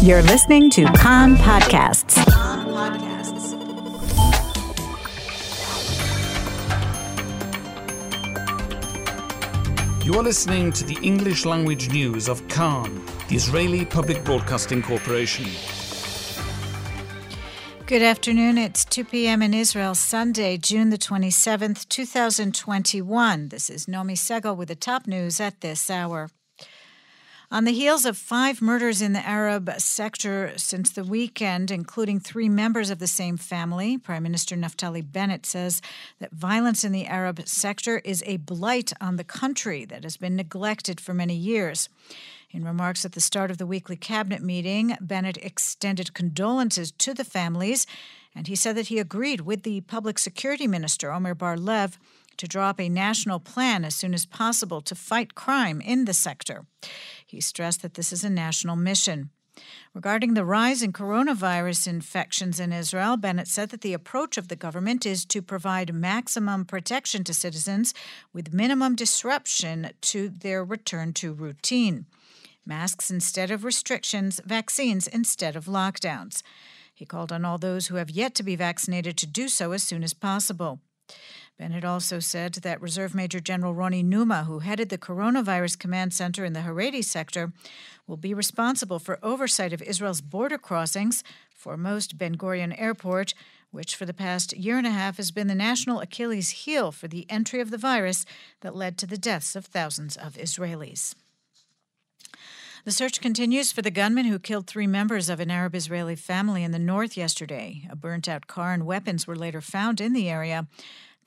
You're listening to Kan Podcasts. You are listening to the English language news of Kan, the Israeli Public Broadcasting Corporation. Good afternoon. It's 2 p.m. in Israel, Sunday, June the 27th, 2021. This is Nomi Segal with the top news at this hour. On the heels of five murders in the Arab sector since the weekend, including three members of the same family, Prime Minister Naftali Bennett says that violence in the Arab sector is a blight on the country that has been neglected for many years. In remarks at the start of the weekly cabinet meeting, Bennett extended condolences to the families, and he said that he agreed with the public security minister, Omer Bar Lev, to draw up a national plan as soon as possible to fight crime in the sector. He stressed that this is a national mission. Regarding the rise in coronavirus infections in Israel, Bennett said that the approach of the government is to provide maximum protection to citizens with minimum disruption to their return to routine. Masks instead of restrictions, vaccines instead of lockdowns. He called on all those who have yet to be vaccinated to do so as soon as possible. Bennett also said that Reserve Major General Roni Numa, who headed the Coronavirus Command Center in the Haredi sector, will be responsible for oversight of Israel's border crossings, foremost Ben Gurion Airport, which for the past year and a half has been the national Achilles heel for the entry of the virus that led to the deaths of thousands of Israelis. The search continues for the gunman who killed three members of an Arab Israeli family in the north yesterday. A burnt out car and weapons were later found in the area.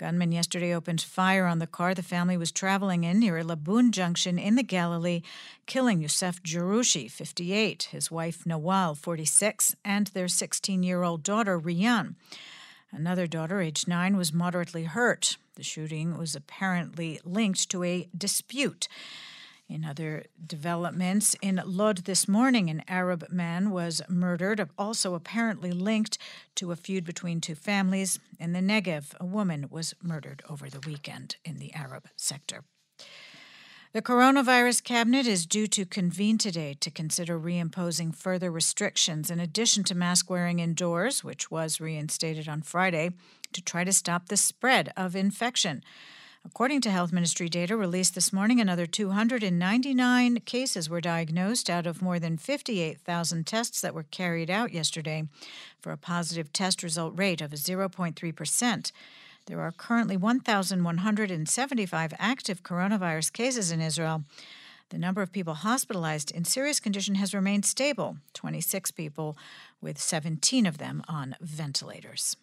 Gunmen yesterday opened fire on the car the family was traveling in near Labun Junction in the Galilee, killing Youssef Jaroushi, 58, his wife Nawal, 46, and their 16 year old daughter Rian. Another daughter, aged nine, was moderately hurt. The shooting was apparently linked to a dispute. In other developments, in Lod this morning, an Arab man was murdered, also apparently linked to a feud between two families. In the Negev, a woman was murdered over the weekend in the Arab sector. The coronavirus cabinet is due to convene today to consider reimposing further restrictions in addition to mask wearing indoors, which was reinstated on Friday, to try to stop the spread of infection. According to Health Ministry data released this morning, another 299 cases were diagnosed out of more than 58,000 tests that were carried out yesterday for a positive test result rate of 0.3%. There are currently 1,175 active coronavirus cases in Israel. The number of people hospitalized in serious condition has remained stable 26 people, with 17 of them on ventilators.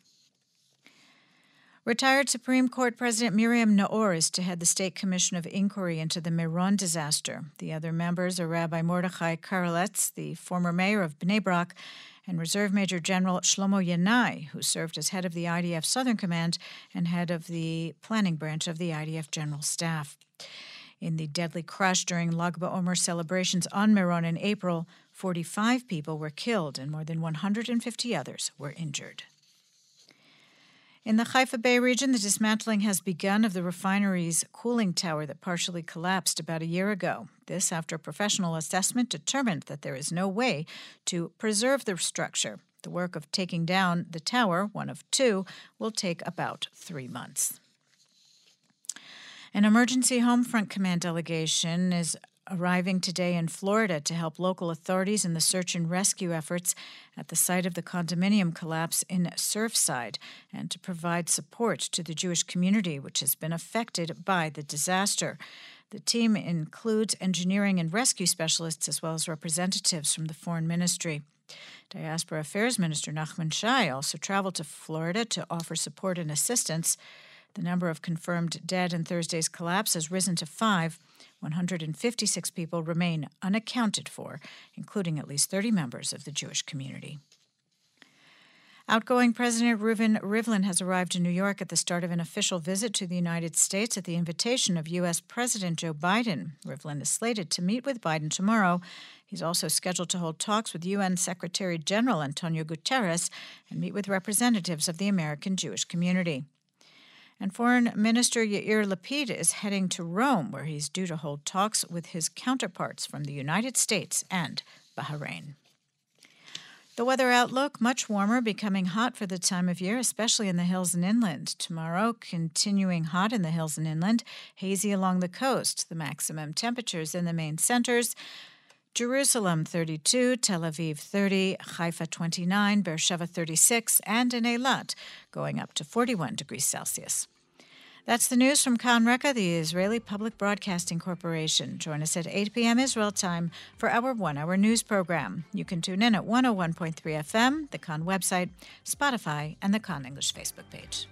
Retired Supreme Court President Miriam Naor is to head the State Commission of Inquiry into the Meron disaster. The other members are Rabbi Mordechai Karelitz, the former mayor of Bnei Brak, and Reserve Major General Shlomo Yanai, who served as head of the IDF Southern Command and head of the planning branch of the IDF General Staff. In the deadly crush during Lag BaOmer celebrations on Meron in April, 45 people were killed and more than 150 others were injured. In the Haifa Bay region, the dismantling has begun of the refinery's cooling tower that partially collapsed about a year ago. This after a professional assessment determined that there is no way to preserve the structure. The work of taking down the tower, one of two, will take about three months. An emergency home front command delegation is arriving today in Florida to help local authorities in the search and rescue efforts at the site of the condominium collapse in Surfside and to provide support to the Jewish community which has been affected by the disaster. The team includes engineering and rescue specialists as well as representatives from the foreign ministry. Diaspora Affairs Minister Nachman Shai also traveled to Florida to offer support and assistance. The number of confirmed dead in Thursday's collapse has risen to five. 156 people remain unaccounted for, including at least 30 members of the Jewish community. Outgoing President Reuven Rivlin has arrived in New York at the start of an official visit to the United States at the invitation of U.S. President Joe Biden. Rivlin is slated to meet with Biden tomorrow. He's also scheduled to hold talks with UN Secretary General Antonio Guterres and meet with representatives of the American Jewish community. And Foreign Minister Yair Lapid is heading to Rome, where he's due to hold talks with his counterparts from the United States and Bahrain. The weather outlook much warmer, becoming hot for the time of year, especially in the hills and inland. Tomorrow, continuing hot in the hills and inland, hazy along the coast. The maximum temperatures in the main centers. Jerusalem 32, Tel Aviv 30, Haifa 29, Beersheba 36, and in Eilat going up to 41 degrees Celsius. That's the news from Kan Reka, the Israeli Public Broadcasting Corporation. Join us at 8 p.m. Israel time for our one hour news program. You can tune in at 101.3 FM, the Kan website, Spotify, and the Kan English Facebook page.